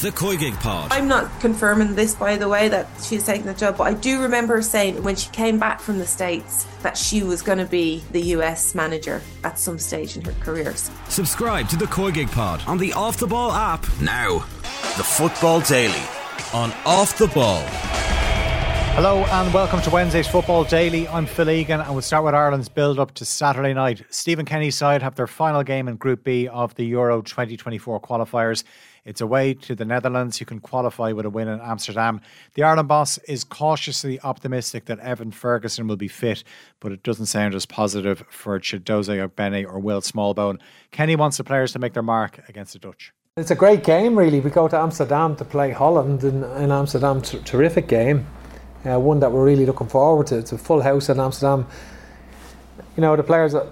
The COYGIG Pod. I'm not confirming this, by the way, that she's taking the job, but I do remember her saying when she came back from the States that she was going to be the US manager at some stage in her career. Subscribe to the COYGIG Pod on the Off the Ball app now. The Football Daily on Off the Ball. Hello and welcome to Wednesday's Football Daily. I'm Phil Egan and we'll start with Ireland's build up to Saturday night. Stephen Kenny's side have their final game in Group B of the Euro 2024 qualifiers. It's away to the Netherlands, You can qualify with a win in Amsterdam. The Ireland boss is cautiously optimistic that Evan Ferguson will be fit, but it doesn't sound as positive for Chiedozie Ogbene or Will Smallbone. Kenny wants the players to make their mark against the Dutch. It's a great game, really. We go to Amsterdam to play Holland in, in Amsterdam. T- terrific game uh, one that we're really looking forward to. It's a full house in Amsterdam. You know, the players that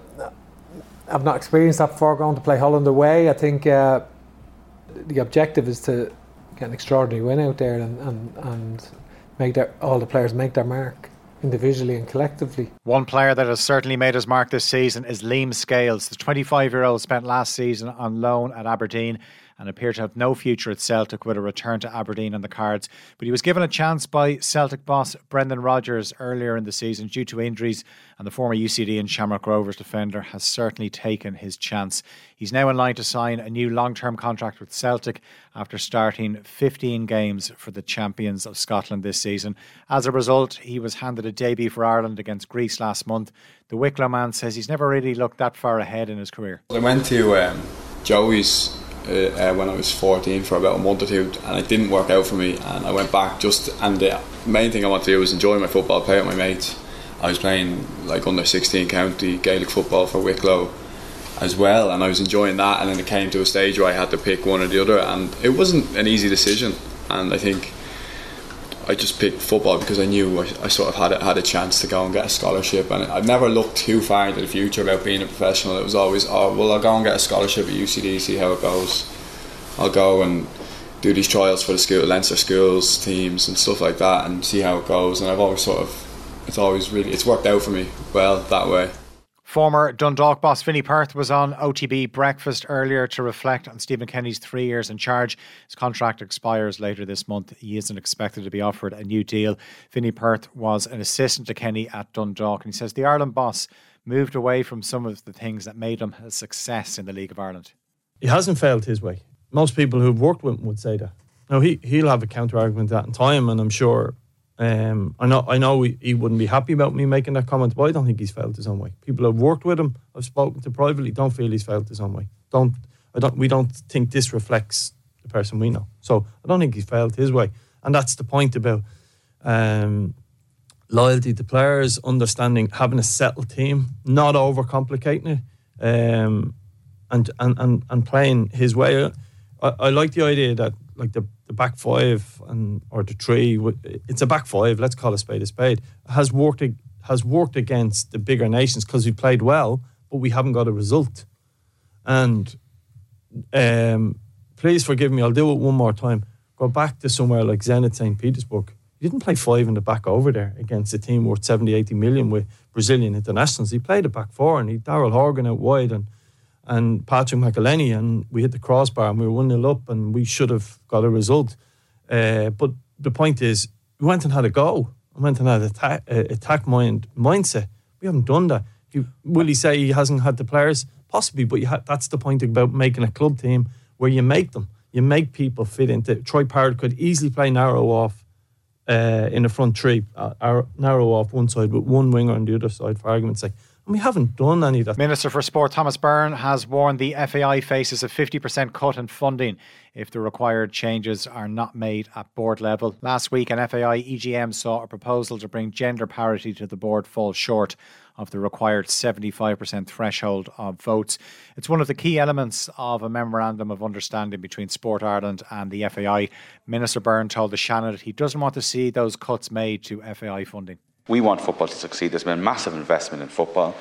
have not experienced that before going to play Holland away. I think uh, the objective is to get an extraordinary win out there and, and, and make their, all the players make their mark individually and collectively. One player that has certainly made his mark this season is Liam Scales. The 25 year old spent last season on loan at Aberdeen and appeared to have no future at Celtic with a return to Aberdeen on the cards. But he was given a chance by Celtic boss Brendan Rodgers earlier in the season due to injuries, and the former UCD and Shamrock Rovers defender has certainly taken his chance. He's now in line to sign a new long term contract with Celtic after starting 15 games for the champions of Scotland this season. As a result, he was handed a debut for Ireland against Greece last month. The Wicklow man says he's never really looked that far ahead in his career. I went to um, Joey's uh, uh, when I was 14 for about a month or two, and it didn't work out for me. And I went back just, and the main thing I wanted to do was enjoy my football, play with my mates. I was playing like under 16 county Gaelic football for Wicklow as well, and I was enjoying that. And then it came to a stage where I had to pick one or the other, and it wasn't an easy decision. And I think I just picked football because I knew I, I, sort of had a, had a chance to go and get a scholarship, and I've never looked too far into the future about being a professional. It was always, oh well, I'll go and get a scholarship at UCD, see how it goes. I'll go and do these trials for the school, Leinster schools teams and stuff like that, and see how it goes. And I've always sort of, it's always really, it's worked out for me well that way. Former Dundalk boss Vinny Perth was on OTB Breakfast earlier to reflect on Stephen Kenny's three years in charge. His contract expires later this month. He isn't expected to be offered a new deal. Vinny Perth was an assistant to Kenny at Dundalk, and he says the Ireland boss moved away from some of the things that made him a success in the League of Ireland. He hasn't failed his way. Most people who've worked with him would say that. Now he he'll have a counter argument that in time, and I'm sure um, I know, I know he, he, wouldn't be happy about me making that comment, but I don't think he's felt his own way. People have worked with him, I've spoken to privately, don't feel he's felt his own way. Don't, I don't, we don't think this reflects the person we know. So I don't think he's felt his way, and that's the point about um, loyalty to players, understanding, having a settled team, not overcomplicating it, um, and, and and and playing his way. I, I like the idea that like the the back five and or the three. It's a back five. Let's call a spade a spade. Has worked has worked against the bigger nations because we played well, but we haven't got a result. And um, please forgive me. I'll do it one more time. Go back to somewhere like Zenit St. Petersburg. You didn't play five in the back over there against a team worth 70, 80 million with Brazilian internationals. He played a back four and he Daryl Horgan out wide and and Patrick McEleney, and we hit the crossbar and we were 1 0 up, and we should have got a result. Uh, but the point is, we went and had a go. We went and had an attack, uh, attack mind, mindset. We haven't done that. You, will he say he hasn't had the players? Possibly, but ha- that's the point about making a club team where you make them. You make people fit into Troy Parrott could easily play narrow off uh, in the front three, uh, narrow off one side with one winger on the other side, for argument's sake. And we haven't done any of that. Minister for Sport Thomas Byrne has warned the FAI faces a 50% cut in funding if the required changes are not made at board level. Last week, an FAI EGM saw a proposal to bring gender parity to the board fall short of the required 75% threshold of votes. It's one of the key elements of a memorandum of understanding between Sport Ireland and the FAI. Minister Byrne told the Seanad that he doesn't want to see those cuts made to FAI funding. We want football to succeed. There's been massive investment in football,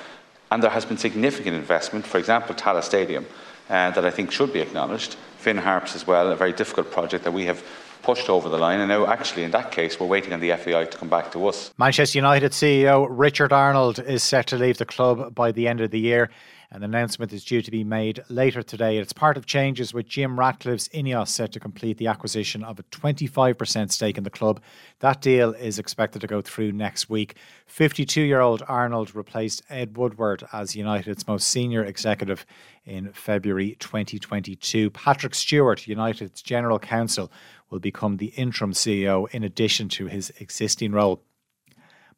and there has been significant investment, for example, Tallaght Stadium, uh, that I think should be acknowledged. Finn Harps as well, a very difficult project that we have pushed over the line. And now, actually, in that case, we're waiting on the FAI to come back to us. Manchester United CEO Richard Arnold is set to leave the club by the end of the year. An announcement is due to be made later today. It's part of changes with Jim Ratcliffe's Ineos set to complete the acquisition of a 25% stake in the club. That deal is expected to go through next week. 52 year old Arnold replaced Ed Woodward as United's most senior executive in February 2022. Patrick Stewart, United's general counsel, will become the interim CEO in addition to his existing role.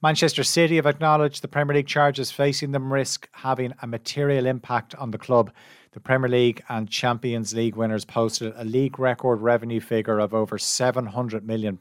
Manchester City have acknowledged the Premier League charges facing them risk having a material impact on the club. The Premier League and Champions League winners posted a league record revenue figure of over £700 million.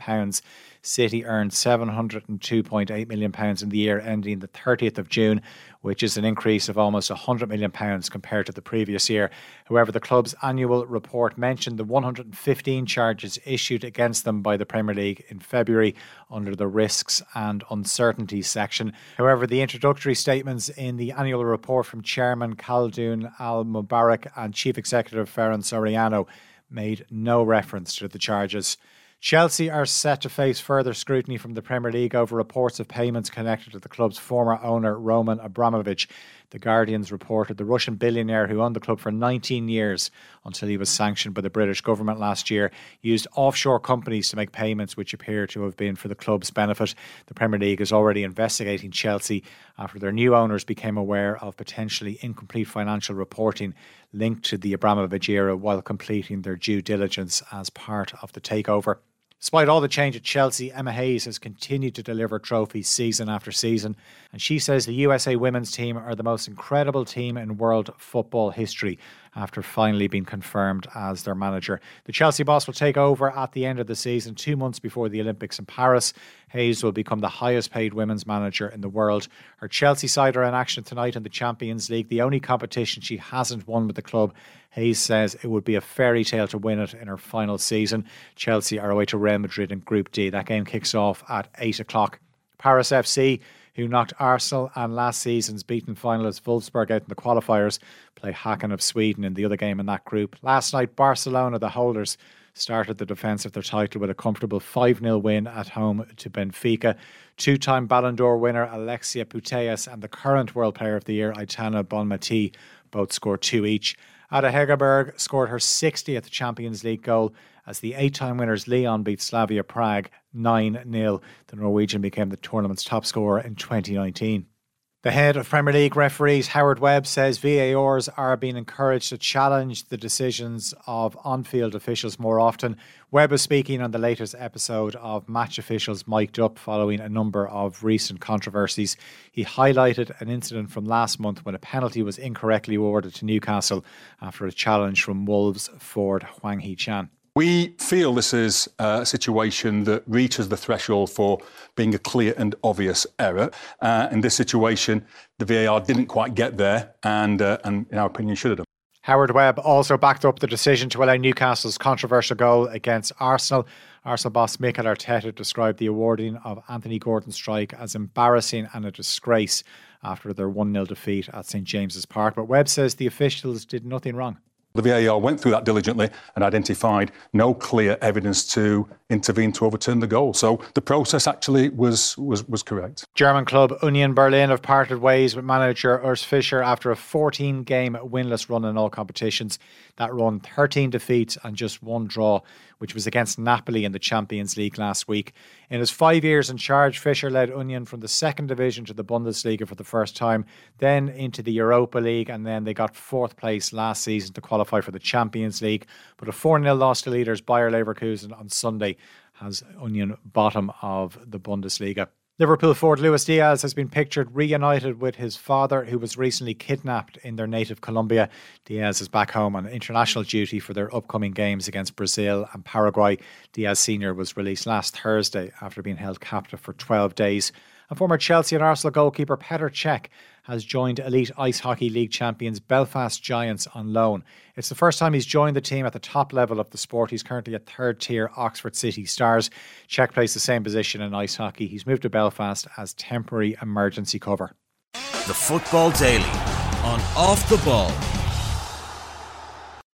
City earned £702.8 million in the year ending the 30th of June, which is an increase of almost £100 million compared to the previous year. However, the club's annual report mentioned the 115 charges issued against them by the Premier League in February under the risks and uncertainties section. However, the introductory statements in the annual report from Chairman Khaldoon Al Mubarak and Chief Executive Ferran Soriano made no reference to the charges. Chelsea are set to face further scrutiny from the Premier League over reports of payments connected to the club's former owner, Roman Abramovich. The Guardians reported the Russian billionaire who owned the club for 19 years until he was sanctioned by the British government last year used offshore companies to make payments which appear to have been for the club's benefit. The Premier League is already investigating Chelsea after their new owners became aware of potentially incomplete financial reporting linked to the Abramovich era while completing their due diligence as part of the takeover. Despite all the change at Chelsea, Emma Hayes has continued to deliver trophies season after season, and she says the USA women's team are the most incredible team in world football history after finally being confirmed as their manager. The Chelsea boss will take over at the end of the season, two months before the Olympics in Paris. Hayes will become the highest paid women's manager in the world. Her Chelsea side are in action tonight in the Champions League, the only competition she hasn't won with the club. Hayes says it would be a fairy tale to win it in her final season. Chelsea are away to Real Madrid in Group D. That game kicks off at 8 o'clock. Paris FC who knocked Arsenal and last season's beaten finalist Wolfsburg out in the qualifiers, play Häcken of Sweden in the other game in that group. Last night, Barcelona, the holders, started the defence of their title with a comfortable 5 0 win at home to Benfica. Two time Ballon d'Or winner Alexia Putellas and the current World Player of the Year Aitana Bonmati both scored two each. Ada Hegerberg scored her 60th Champions League goal as the eight time winners Lyon beat Slavia Prague 9 0. The Norwegian became the tournament's top scorer in 2019. The head of Premier League referees, Howard Webb, says VARs are being encouraged to challenge the decisions of on field officials more often. Webb was speaking on the latest episode of Match Officials Mic'd Up following a number of recent controversies. He highlighted an incident from last month when a penalty was incorrectly awarded to Newcastle after a challenge from Wolves forward Hwang Hee Chan. We feel this is a situation that reaches the threshold for being a clear and obvious error. Uh, in this situation, the VAR didn't quite get there, and, uh, and in our opinion, should have done. Howard Webb also backed up the decision to allow Newcastle's controversial goal against Arsenal. Arsenal boss Mikel Arteta described the awarding of Anthony Gordon's strike as embarrassing and a disgrace after their 1 0 defeat at St James's Park. But Webb says the officials did nothing wrong. The VAR went through that diligently and identified no clear evidence to intervene to overturn the goal. So the process actually was was, was correct. German club Union Berlin have parted ways with manager Urs Fischer after a 14 game winless run in all competitions. That run 13 defeats and just one draw, which was against Napoli in the Champions League last week. In his five years in charge, Fischer led Union from the second division to the Bundesliga for the first time, then into the Europa League, and then they got fourth place last season to qualify for the Champions League. But a 4 0 loss to leaders Bayer Leverkusen on Sunday has Union bottom of the Bundesliga. Liverpool forward Luis Diaz has been pictured reunited with his father, who was recently kidnapped in their native Colombia. Diaz is back home on international duty for their upcoming games against Brazil and Paraguay. Diaz Sr. was released last Thursday after being held captive for 12 days. And former Chelsea and Arsenal goalkeeper Petr Cech has joined Elite Ice Hockey League champions Belfast Giants on loan. It's the first time he's joined the team at the top level of the sport. He's currently at third tier Oxford City Stars. Cech plays the same position in ice hockey. He's moved to Belfast as temporary emergency cover. The Football Daily on Off the Ball.